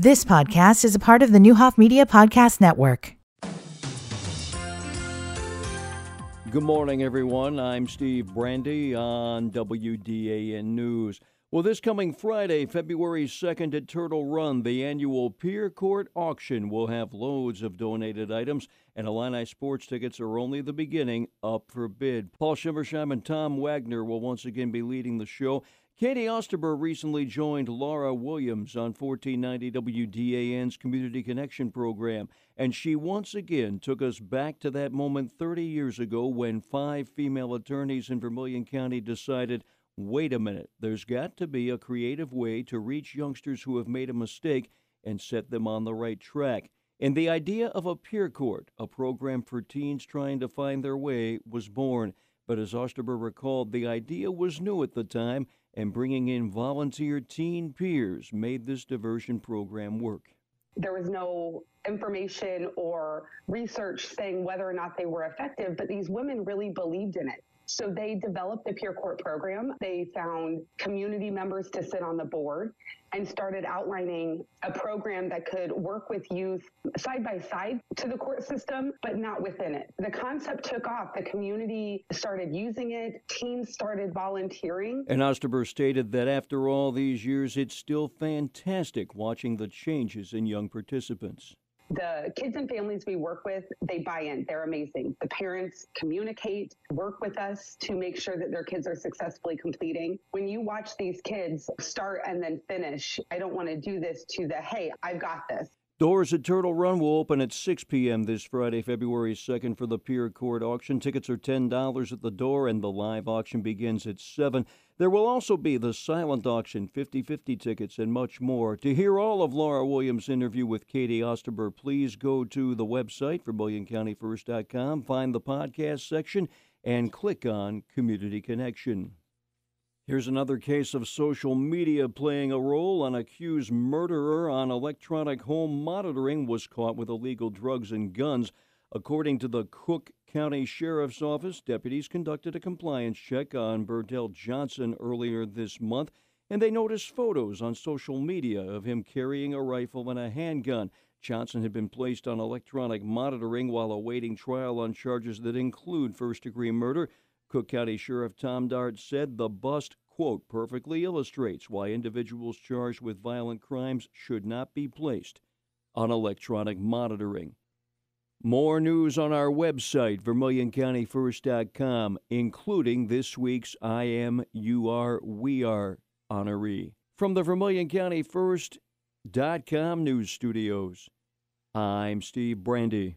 This podcast is a part of the Neuhoff Media Podcast Network. Good morning, everyone. I'm Steve Brandy on WDAN News. Well, this coming Friday, February 2nd at Turtle Run, the annual Peer Court auction will have loads of donated items, and Illini sports tickets are only the beginning, up for bid. Paul Schimmersheim and Tom Wagner will once again be leading the show. Katie Osterbur recently joined Laura Williams on 1490 WDAN's Community Connection program, and she once again took us back to that moment 30 years ago when five female attorneys in Vermilion County decided wait a minute, there's got to be a creative way to reach youngsters who have made a mistake and set them on the right track. And the idea of a peer court, a program for teens trying to find their way, was born. But as Osterbur recalled, the idea was new at the time and bringing in volunteer teen peers made this diversion program work. There was no information or research saying whether or not they were effective, but these women really believed in it. So they developed the peer court program. They found community members to sit on the board and started outlining a program that could work with youth side by side to the court system, but not within it. The concept took off. The community started using it. Teens started volunteering. And Osterbur stated that after all these years, it's still fantastic watching the changes in young participants the kids and families we work with, they buy in. They're amazing. The parents communicate, work with us to make sure that their kids are successfully completing. When you watch these kids start and then finish, I don't want to do this to the, hey, I've got this. Doors at Turtle Run will open at 6 p.m. this Friday, February 2nd for the Peer Court auction. Tickets are $10 at the door, and the live auction begins at 7. There will also be the silent auction, 50 50 tickets, and much more. To hear all of Laura Williams' interview with Katie Osterbur, please go to the website, VermilionCountyFirst.com, find the podcast section, and click on Community Connection. Here's another case of social media playing a role. An accused murderer on electronic home monitoring was caught with illegal drugs and guns. According to the Cook County Sheriff's Office, deputies conducted a compliance check on Burdell Johnson earlier this month, and they noticed photos on social media of him carrying a rifle and a handgun. Johnson had been placed on electronic monitoring while awaiting trial on charges that include first degree murder, Cook County Sheriff Tom Dart said the bust, quote, perfectly illustrates why individuals charged with violent crimes should not be placed on electronic monitoring. More news on our website, VermilionCountyFirst.com, including this week's I Am, You Are, We Are honoree. From the Vermilion County news studios, I'm Steve Brandy.